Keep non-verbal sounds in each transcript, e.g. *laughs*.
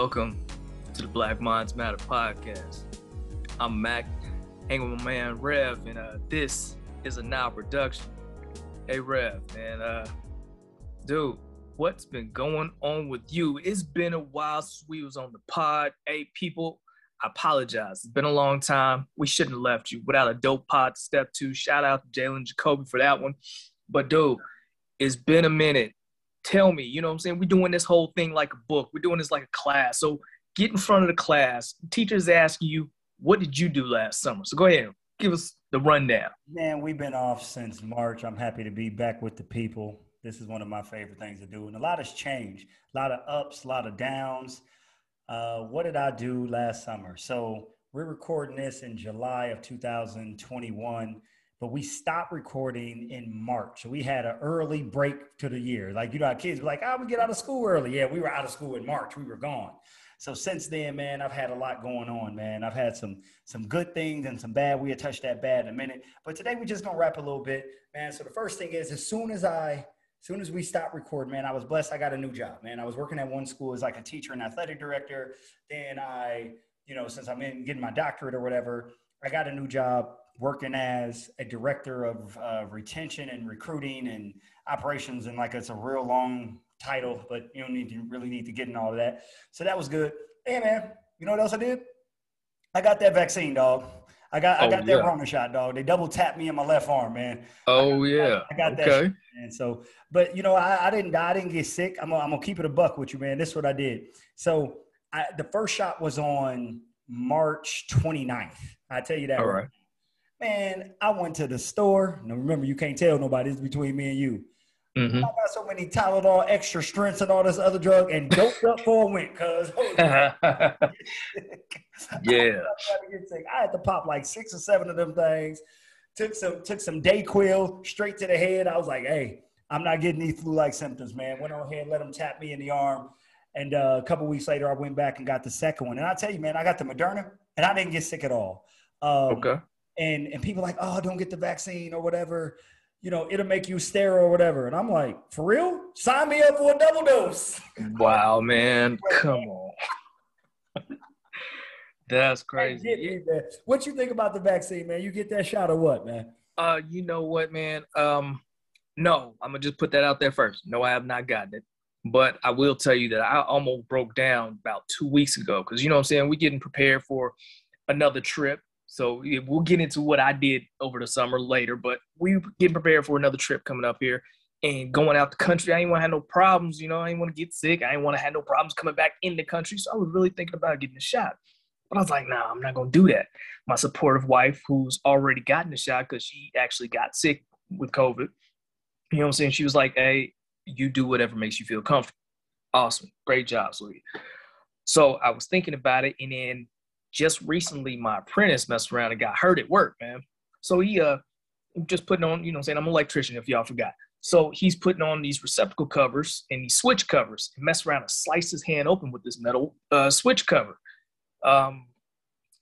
Welcome to the Black Minds Matter podcast. I'm Mac, hanging with my man Rev, and uh, this is a now production. Hey Rev, man, uh, dude, what's been going on with you? It's been a while since we was on the pod. Hey, people, I apologize. It's been a long time. We shouldn't have left you without a dope pod step two. Shout out to Jalen Jacoby for that one. But dude, it's been a minute. Tell me, you know what I'm saying? We're doing this whole thing like a book. We're doing this like a class. So get in front of the class. Teachers ask you, what did you do last summer? So go ahead, give us the rundown. Man, we've been off since March. I'm happy to be back with the people. This is one of my favorite things to do. And a lot has changed. A lot of ups, a lot of downs. Uh, what did I do last summer? So we're recording this in July of 2021, but we stopped recording in March. We had an early break to the year. Like, you know, our kids were like, oh, we get out of school early. Yeah, we were out of school in March. We were gone. So since then, man, I've had a lot going on, man. I've had some some good things and some bad. We'll touch that bad in a minute. But today we're just gonna wrap a little bit, man. So the first thing is as soon as I as soon as we stopped recording, man, I was blessed. I got a new job, man. I was working at one school as like a teacher and athletic director. Then I, you know, since I'm in getting my doctorate or whatever, I got a new job working as a director of uh, retention and recruiting and operations. And like it's a real long title, but you don't need to really need to get in all of that. So that was good. Hey man, you know what else I did? I got that vaccine, dog. I got oh, I got yeah. that Rona shot, dog. They double tapped me in my left arm, man. Oh I, yeah, I, I got that. Okay. And so, but you know, I, I didn't die. I didn't get sick. I'm gonna, I'm gonna keep it a buck with you, man. This is what I did. So I, the first shot was on March 29th. I tell you that. All right. Man, I went to the store. Now remember, you can't tell nobody. It's between me and you. Mm-hmm. I got so many Tylenol, extra strengths, and all this other drug, and doped up for a win, cuz. *laughs* yeah. *laughs* I had to pop like six or seven of them things. Took some took some Dayquil straight to the head. I was like, hey, I'm not getting these flu-like symptoms, man. Went on ahead, let them tap me in the arm. And uh, a couple weeks later, I went back and got the second one. And I tell you, man, I got the Moderna, and I didn't get sick at all. Um, okay. And and people like, oh, don't get the vaccine or whatever. You know, it'll make you sterile or whatever. And I'm like, for real? Sign me up for a double dose. *laughs* Wow, man, come on. *laughs* That's crazy. Me, what you think about the vaccine, man? You get that shot or what, man? Uh, you know what, man? Um, no, I'm gonna just put that out there first. No, I have not gotten it. But I will tell you that I almost broke down about two weeks ago because you know what I'm saying. We're getting prepared for another trip. So we'll get into what I did over the summer later, but we getting prepared for another trip coming up here and going out the country. I ain't want to have no problems, you know. I ain't want to get sick. I ain't want to have no problems coming back in the country. So I was really thinking about getting a shot. But I was like, nah, I'm not gonna do that. My supportive wife, who's already gotten the shot because she actually got sick with COVID, you know what I'm saying? She was like, hey, you do whatever makes you feel comfortable. Awesome. Great job, sweetie. So I was thinking about it, and then just recently my apprentice messed around and got hurt at work, man. So he uh just putting on, you know I'm saying? I'm an electrician if y'all forgot. So he's putting on these receptacle covers and these switch covers and mess around and slice his hand open with this metal uh, switch cover um,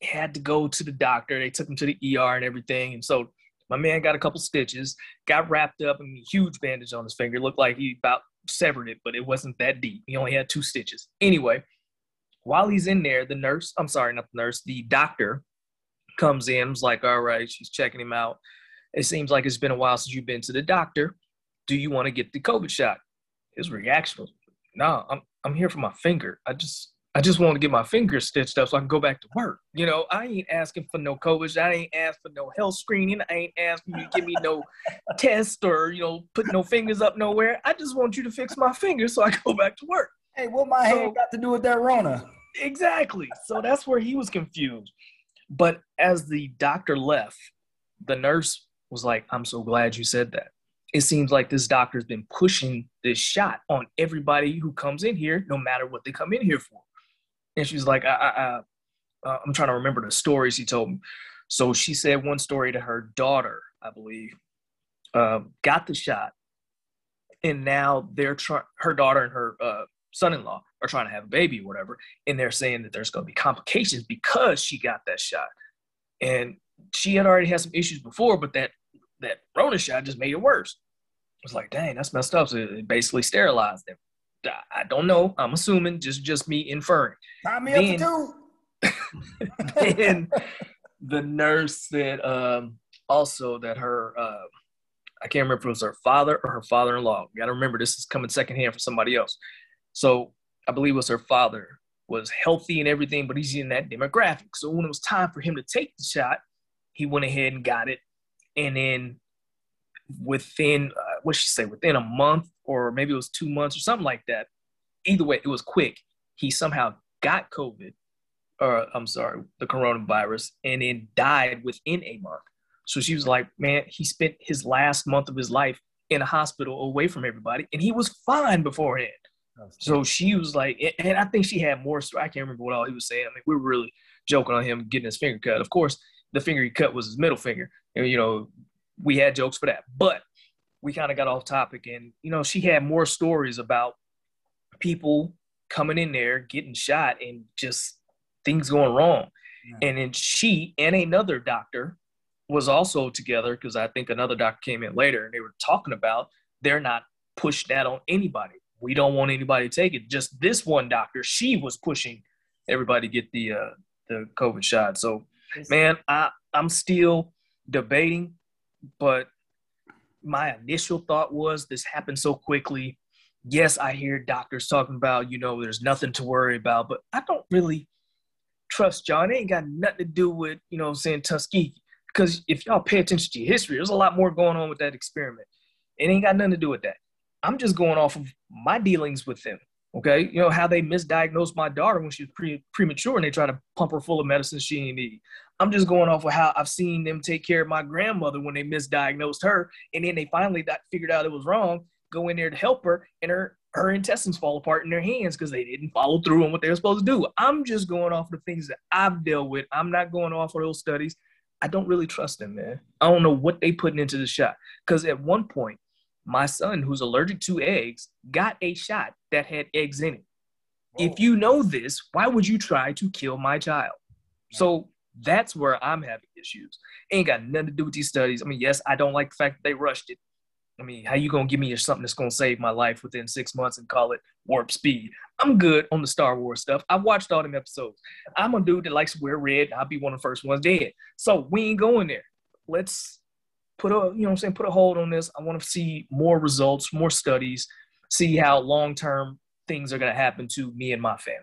had to go to the doctor. They took him to the ER and everything. And so my man got a couple stitches, got wrapped up in a huge bandage on his finger. Looked like he about severed it, but it wasn't that deep. He only had two stitches. Anyway, while he's in there, the nurse, I'm sorry, not the nurse, the doctor comes in, was like, all right, she's checking him out. It seems like it's been a while since you've been to the doctor. Do you want to get the COVID shot? His reaction was, no, I'm I'm here for my finger. I just I just want to get my finger stitched up so I can go back to work. You know, I ain't asking for no COVID. I ain't asked for no health screening. I ain't asking you to give me no *laughs* test or, you know, put no fingers up nowhere. I just want you to fix my finger so I can go back to work. Hey, what my so, hand got to do with that Rona? Exactly. So that's where he was confused. But as the doctor left, the nurse was like, I'm so glad you said that. It seems like this doctor's been pushing this shot on everybody who comes in here, no matter what they come in here for and she's like, I, I, I, uh, I'm trying to remember the stories he told me. So she said one story to her daughter, I believe, uh, got the shot, and now they're trying. Her daughter and her uh, son-in-law are trying to have a baby, or whatever, and they're saying that there's going to be complications because she got that shot, and she had already had some issues before, but that that Rona shot just made it worse. It's like, dang, that's messed up. So it basically sterilized them I don't know. I'm assuming just just me inferring. Time me then, up for two. then the nurse said um, also that her uh, I can't remember if it was her father or her father-in-law. You got to remember this is coming secondhand from somebody else. So I believe it was her father was healthy and everything, but he's in that demographic. So when it was time for him to take the shot, he went ahead and got it. And then within, uh, what she say, within a month or maybe it was two months or something like that. Either way, it was quick. He somehow got COVID, or I'm sorry, the coronavirus, and then died within a month. So she was like, man, he spent his last month of his life in a hospital away from everybody, and he was fine beforehand. So she was like, and I think she had more. I can't remember what all he was saying. I mean, we were really joking on him getting his finger cut. Of course, the finger he cut was his middle finger. And, you know, we had jokes for that. But we kind of got off topic. And, you know, she had more stories about people coming in there, getting shot, and just things going wrong. Yeah. And then she and another doctor was also together because I think another doctor came in later and they were talking about they're not pushing that on anybody we don't want anybody to take it. Just this one doctor, she was pushing everybody to get the uh, the COVID shot. So, man, I I'm still debating, but my initial thought was this happened so quickly. Yes, I hear doctors talking about, you know, there's nothing to worry about, but I don't really trust y'all. It ain't got nothing to do with, you know, saying Tuskegee. Because if y'all pay attention to your history, there's a lot more going on with that experiment. It ain't got nothing to do with that. I'm just going off of my dealings with them. Okay, you know how they misdiagnosed my daughter when she was pre- premature, and they try to pump her full of medicine she didn't need. I'm just going off of how I've seen them take care of my grandmother when they misdiagnosed her, and then they finally got figured out it was wrong. Go in there to help her, and her her intestines fall apart in their hands because they didn't follow through on what they were supposed to do. I'm just going off the things that I've dealt with. I'm not going off of those studies. I don't really trust them, man. I don't know what they putting into the shot because at one point my son, who's allergic to eggs, got a shot that had eggs in it. Whoa. If oh. you know this, why would you try to kill my child? So that's where I'm having issues. Ain't got nothing to do with these studies. I mean, yes, I don't like the fact that they rushed it. I mean, how you gonna give me something that's gonna save my life within six months and call it warp speed? I'm good on the Star Wars stuff. I've watched all them episodes. I'm a dude that likes to wear red. I'll be one of the first ones dead. So we ain't going there. Let's put a you know I'm saying put a hold on this. I want to see more results, more studies, see how long term things are going to happen to me and my family.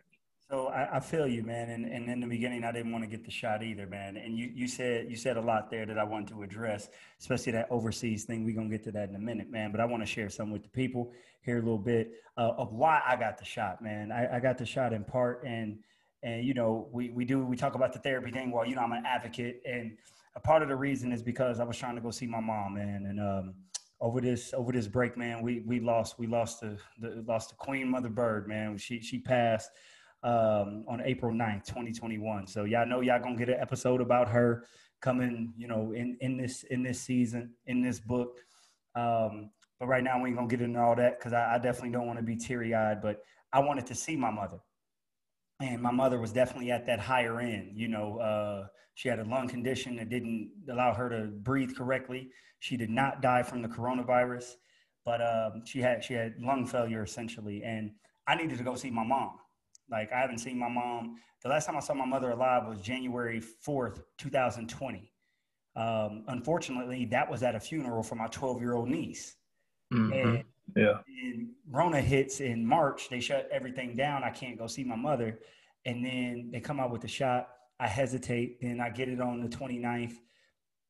So I, I, feel you, man. And, and in the beginning, I didn't want to get the shot either, man. And you, you said you said a lot there that I want to address, especially that overseas thing. We're gonna get to that in a minute, man. But I want to share some with the people here a little bit uh, of why I got the shot, man. I, I got the shot in part, and and you know we we do we talk about the therapy thing. Well, you know I'm an advocate, and a part of the reason is because I was trying to go see my mom, man, and um, over this over this break, man, we we lost we lost the, the lost the Queen Mother Bird, man. She she passed um, on April 9th, 2021. So y'all know y'all gonna get an episode about her coming, you know, in in this in this season in this book. Um, but right now we ain't gonna get into all that because I, I definitely don't want to be teary eyed. But I wanted to see my mother, and my mother was definitely at that higher end, you know. Uh, she had a lung condition that didn't allow her to breathe correctly. She did not die from the coronavirus, but um, she had she had lung failure essentially, and I needed to go see my mom. Like I haven't seen my mom. The last time I saw my mother alive was January fourth, two thousand twenty. Um, unfortunately, that was at a funeral for my twelve year old niece. Mm-hmm. And, yeah. And Rona hits in March. They shut everything down. I can't go see my mother, and then they come out with the shot I hesitate. Then I get it on the 29th,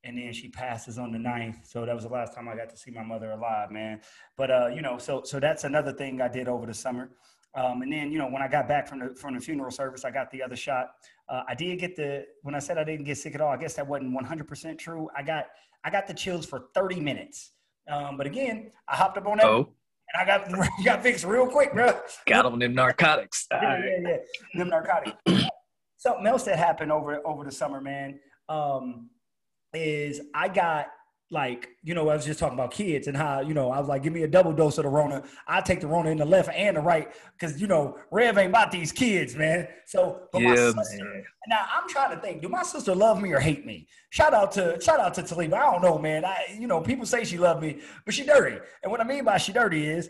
and then she passes on the 9th. So that was the last time I got to see my mother alive, man. But uh, you know, so so that's another thing I did over the summer. Um, and then you know, when I got back from the from the funeral service, I got the other shot. Uh, I did get the when I said I didn't get sick at all. I guess that wasn't 100% true. I got I got the chills for 30 minutes. Um, but again, I hopped up on that. Oh. And I got *laughs* got fixed real quick, bro. Got on them narcotics. *laughs* yeah, yeah, yeah. Them narcotics something else that happened over over the summer, man, um, is I got like, you know, I was just talking about kids and how, you know, I was like, give me a double dose of the Rona. I take the Rona in the left and the right because, you know, Rev ain't about these kids, man. So, but yeah, my sister, man. now I'm trying to think, do my sister love me or hate me? Shout out to, shout out to Talib. I don't know, man. I, you know, people say she love me, but she dirty. And what I mean by she dirty is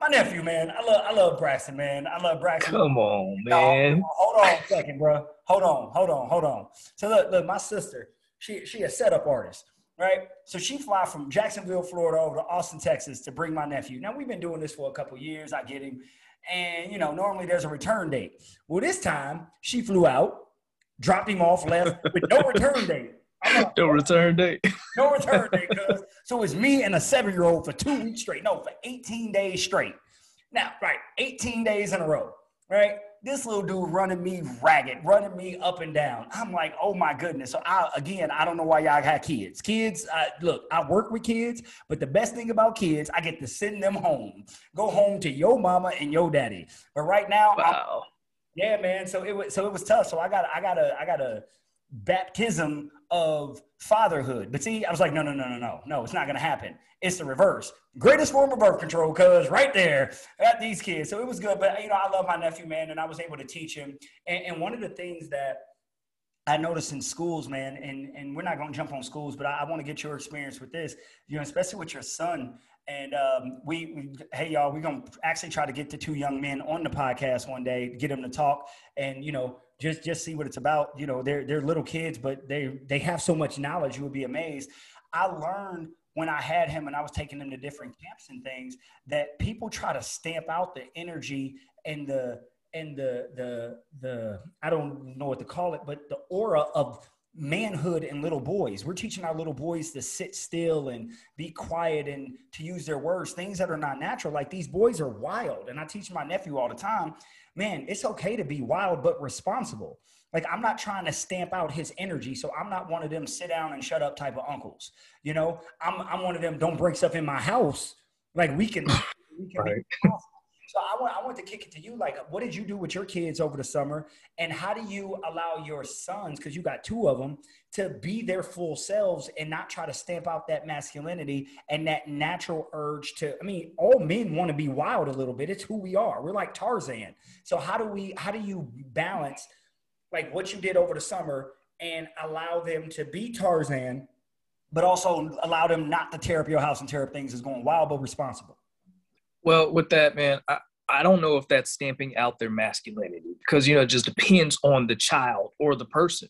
my nephew, man. I love I love Braxton, man. I love Braxton. Come on, man. No, hold on a second, bro. Hold on, hold on, hold on. So look, look, my sister, she she a setup artist, right? So she fly from Jacksonville, Florida, over to Austin, Texas, to bring my nephew. Now we've been doing this for a couple years. I get him, and you know normally there's a return date. Well, this time she flew out, dropped him off, left with no *laughs* return date. Like, no return date. no return date, cuz. So it's me and a seven year old for two weeks straight. No, for 18 days straight. Now, right, 18 days in a row, right? This little dude running me ragged, running me up and down. I'm like, oh my goodness. So I again, I don't know why y'all have kids. Kids, uh, look, I work with kids, but the best thing about kids, I get to send them home. Go home to your mama and your daddy. But right now, wow. Yeah, man. So it was so it was tough. So I got I got a I got a baptism of fatherhood. But see, I was like, no, no, no, no, no, no, it's not going to happen. It's the reverse. Greatest form of birth control, cuz right there, I got these kids. So it was good. But, you know, I love my nephew, man, and I was able to teach him. And, and one of the things that I noticed in schools, man, and, and we're not going to jump on schools, but I, I want to get your experience with this, you know, especially with your son. And um, we, we, hey, y'all, we're to actually try to get the two young men on the podcast one day, get them to talk. And, you know, just just see what it's about. You know, they're they're little kids, but they they have so much knowledge. You would be amazed. I learned when I had him and I was taking him to different camps and things that people try to stamp out the energy and the and the the the I don't know what to call it, but the aura of manhood in little boys. We're teaching our little boys to sit still and be quiet and to use their words, things that are not natural. Like these boys are wild. And I teach my nephew all the time man, it's okay to be wild but responsible. Like I'm not trying to stamp out his energy, so I'm not one of them sit down and shut up type of uncles. You know, I'm I'm one of them don't break stuff in my house. Like we can, we can right. So I want I want to kick it to you. Like, what did you do with your kids over the summer, and how do you allow your sons, because you got two of them, to be their full selves and not try to stamp out that masculinity and that natural urge to? I mean, all men want to be wild a little bit. It's who we are. We're like Tarzan. So how do we? How do you balance like what you did over the summer and allow them to be Tarzan, but also allow them not to tear up your house and tear up things as going wild but responsible? Well, with that, man, I, I don't know if that's stamping out their masculinity because, you know, it just *laughs* depends on the child or the person.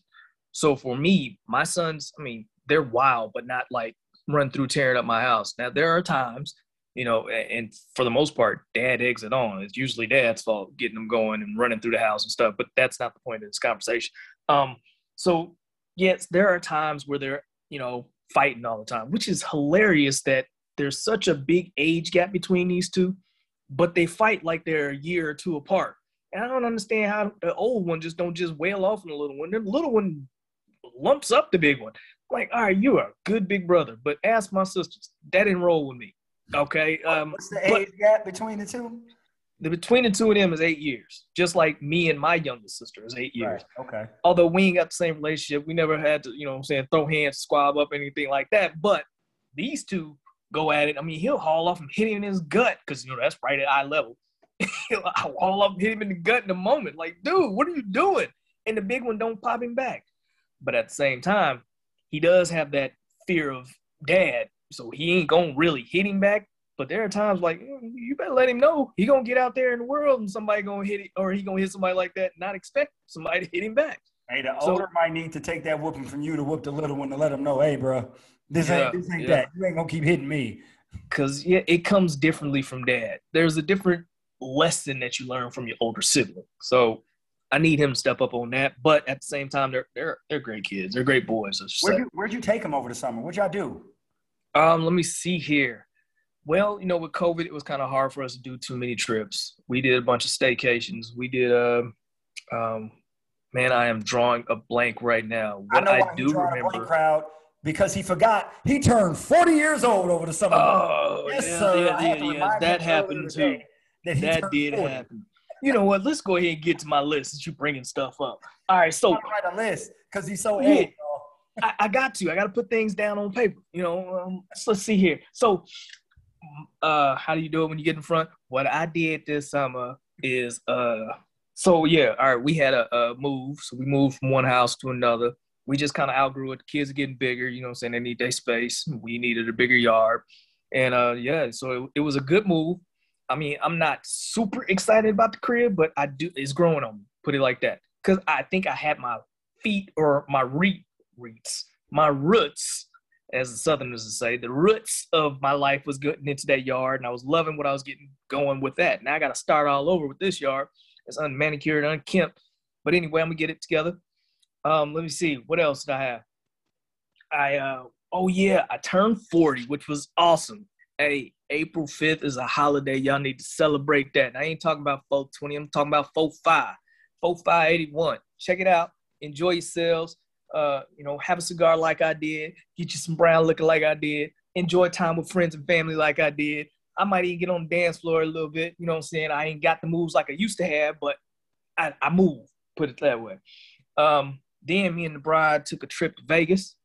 So for me, my sons, I mean, they're wild, but not like run through tearing up my house. Now, there are times, you know, and for the most part, dad eggs it on. It's usually dad's fault getting them going and running through the house and stuff, but that's not the point of this conversation. Um, so, yes, there are times where they're, you know, fighting all the time, which is hilarious that there's such a big age gap between these two, but they fight like they're a year or two apart. And I don't understand how the old one just don't just wail off on the little one. The little one lumps up the big one. Like, all right, you are a good big brother, but ask my sisters. That didn't roll with me. Okay. Um, What's the age gap between the two? The between the two of them is eight years, just like me and my youngest sister is eight years. Right. Okay. Although we ain't got the same relationship, we never had to, you know, I'm saying throw hands, squab up, anything like that. But these two go at it. I mean, he'll haul off and hit him in his gut because you know that's right at eye level. *laughs* he'll haul off, hit him in the gut in a moment. Like, dude, what are you doing? And the big one don't pop him back. But at the same time, he does have that fear of dad, so he ain't gonna really hit him back. But there are times like you better let him know he gonna get out there in the world and somebody gonna hit it, or he gonna hit somebody like that, and not expect somebody to hit him back. Hey, the older so, might need to take that whooping from you to whoop the little one to let them know, hey, bro, this yeah, ain't this ain't yeah. that. You ain't gonna keep hitting me. Cause yeah, it comes differently from dad. There's a different lesson that you learn from your older sibling. So I need him to step up on that. But at the same time, they're they're they're great kids. They're great boys. Where'd you, where'd you take them over the summer? What'd y'all do? Um, let me see here. Well, you know, with COVID, it was kind of hard for us to do too many trips. We did a bunch of staycations. We did uh, um, man, I am drawing a blank right now. What I, I do remember crowd because he forgot he turned 40 years old over the summer. Oh, yes, yeah, sir. Yeah, yeah, yeah. That happened too. That, that did 40. happen. You know what? Let's go ahead and get to my list since you're bringing stuff up. All right, so write a list because he's so old. I, I, got to. I got to put things down on paper. You know, um, so let's see here. So, uh, how do you do it when you get in front? What I did this summer is, uh, so yeah, all right, we had a, a move. So we moved from one house to another we just kind of outgrew it. The kids are getting bigger, you know what I'm saying? They need their space. We needed a bigger yard. And uh, yeah, so it, it was a good move. I mean, I'm not super excited about the crib, but I do. It's growing on me. Put it like that, because I think I had my feet or my re- roots, my roots, as the Southerners would say, the roots of my life was getting into that yard, and I was loving what I was getting going with that. Now I got to start all over with this yard. It's unmanicured, unkempt. But anyway, I'm gonna get it together. Um, let me see. What else did I have? I uh, oh yeah, I turned 40, which was awesome. Hey, April 5th is a holiday. Y'all need to celebrate that. I ain't talking about 420. I'm talking about 45. 4581. Check it out. Enjoy yourselves. Uh, you know, have a cigar like I did. Get you some brown liquor like I did. Enjoy time with friends and family like I did. I might even get on the dance floor a little bit. You know what I'm saying? I ain't got the moves like I used to have, but I, I move. Put it that way. Um, then me and the bride took a trip to Vegas.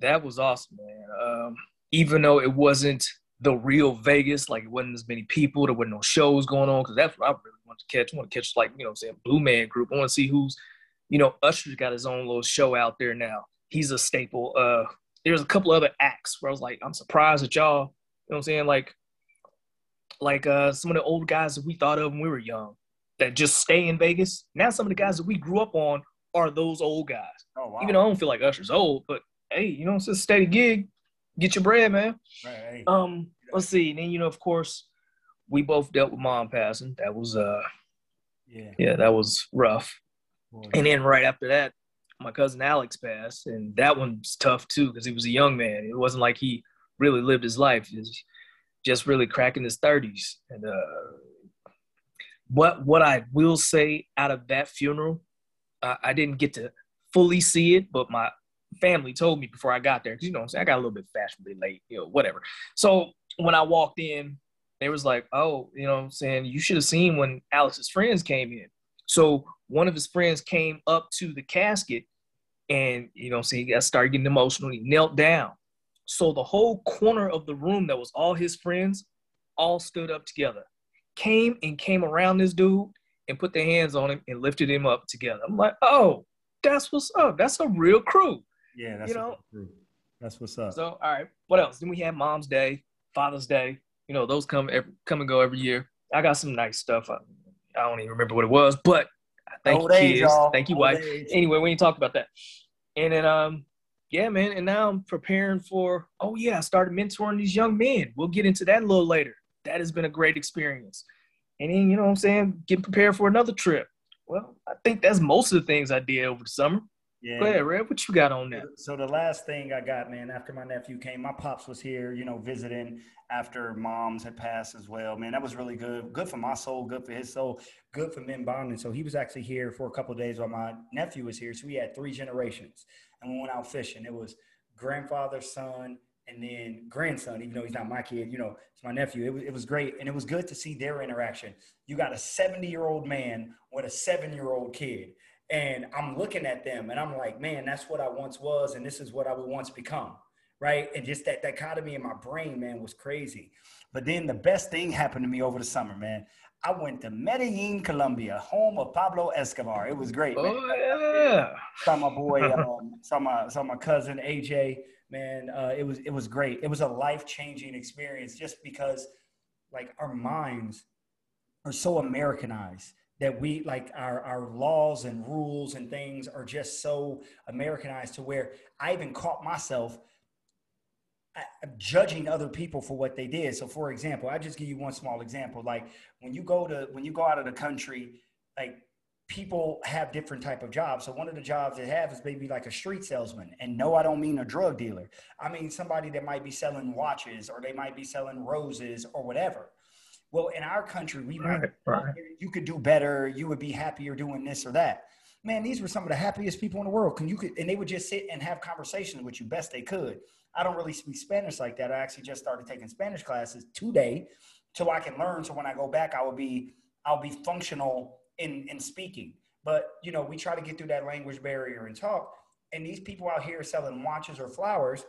That was awesome, man. Um, even though it wasn't the real Vegas, like it wasn't as many people, there wasn't no shows going on, because that's what I really want to catch. I want to catch like, you know I'm saying, Blue Man Group. I want to see who's, you know, Usher's got his own little show out there now. He's a staple. Uh there's a couple other acts where I was like, I'm surprised at y'all, you know what I'm saying? Like like uh some of the old guys that we thought of when we were young that just stay in Vegas. Now some of the guys that we grew up on are those old guys. Oh, wow. Even though I don't feel like Usher's old, but hey, you know, it's a steady gig. Get your bread, man. Right. Um, let's see. And then you know, of course, we both dealt with mom passing. That was uh yeah, yeah, that was rough. Boy. And then right after that, my cousin Alex passed, and that one's tough too because he was a young man. It wasn't like he really lived his life. Just really cracking his thirties. And uh, what what I will say out of that funeral uh, I didn't get to fully see it, but my family told me before I got there, because you know I'm saying, I got a little bit fashionably late, you know, whatever. So when I walked in, they was like, oh, you know I'm saying, you should have seen when Alex's friends came in. So one of his friends came up to the casket and, you know I'm saying, he started getting emotional. He knelt down. So the whole corner of the room that was all his friends all stood up together, came and came around this dude and put their hands on him and lifted him up together. I'm like, oh, that's what's up. That's a real crew. Yeah, that's you know. That's what's up. So, all right, what else? Then we had Mom's Day, Father's Day. You know, those come every, come and go every year. I got some nice stuff. I, I don't even remember what it was, but thank Old you, age, kids. Y'all. Thank you, Old wife. Age. Anyway, we ain't talk about that. And then, um, yeah, man. And now I'm preparing for. Oh yeah, I started mentoring these young men. We'll get into that a little later. That has been a great experience and then you know what I'm saying, get prepared for another trip. Well, I think that's most of the things I did over the summer. Yeah. Go ahead, Rev. What you got on that? So the last thing I got, man, after my nephew came, my pops was here, you know, visiting after moms had passed as well. Man, that was really good. Good for my soul, good for his soul, good for men bonding. So he was actually here for a couple days while my nephew was here. So we had three generations. And we went out fishing. It was grandfather, son, and then grandson, even though he's not my kid, you know, it's my nephew. It was, it was great. And it was good to see their interaction. You got a 70 year old man with a seven year old kid. And I'm looking at them and I'm like, man, that's what I once was. And this is what I would once become. Right. And just that dichotomy in my brain, man, was crazy. But then the best thing happened to me over the summer, man. I went to Medellin, Colombia, home of Pablo Escobar. It was great. Man. Oh, yeah. Saw my boy, *laughs* um, saw my saw my cousin AJ man, uh, it was it was great. It was a life changing experience just because, like, our minds are so Americanized that we like our our laws and rules and things are just so Americanized to where I even caught myself uh, judging other people for what they did. So, for example, I just give you one small example. Like when you go to when you go out of the country, like people have different type of jobs. So one of the jobs they have is maybe like a street salesman. And no, I don't mean a drug dealer. I mean somebody that might be selling watches or they might be selling roses or whatever. Well, in our country, we right, might right. you could do better. You would be happier doing this or that. Man, these were some of the happiest people in the world. Can you could and they would just sit and have conversations with you best they could. I don't really speak Spanish like that. I actually just started taking Spanish classes today so I can learn. So when I go back, I will be I'll be functional in in speaking. But you know, we try to get through that language barrier and talk. And these people out here selling watches or flowers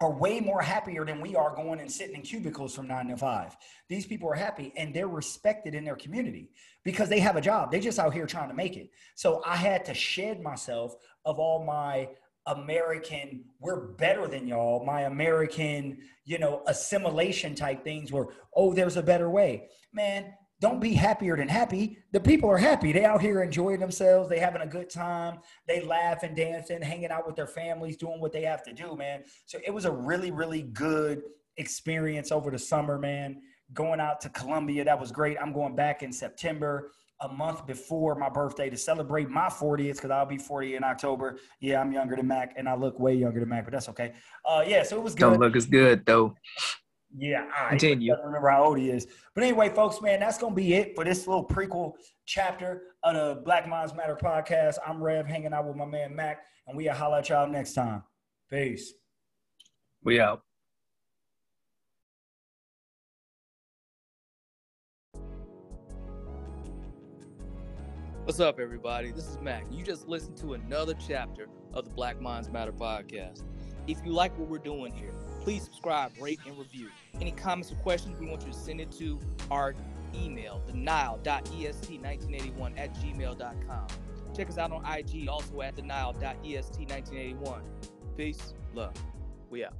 are way more happier than we are going and sitting in cubicles from nine to five. These people are happy and they're respected in their community because they have a job. They're just out here trying to make it. So I had to shed myself of all my American, we're better than y'all, my American, you know, assimilation type things where, oh, there's a better way. Man, don't be happier than happy. The people are happy. They out here enjoying themselves. They having a good time. They laugh and dancing, hanging out with their families, doing what they have to do, man. So it was a really, really good experience over the summer, man. Going out to Colombia, that was great. I'm going back in September a month before my birthday to celebrate my 40th because I'll be 40 in October. Yeah, I'm younger than Mac, and I look way younger than Mac, but that's okay. Uh, yeah, so it was good. Don't look as good though. Yeah, I continue. don't remember how old he is. But anyway, folks, man, that's gonna be it for this little prequel chapter of the Black Minds Matter podcast. I'm Rev, hanging out with my man Mac, and we'll holler at y'all next time. Peace. We out. What's up, everybody? This is Mac. You just listened to another chapter of the Black Minds Matter podcast. If you like what we're doing here, please subscribe, rate, and review. Any comments or questions, we want you to send it to our email, thenile.est1981 at gmail.com. Check us out on IG, also at thenile.est1981. Peace, love. We out.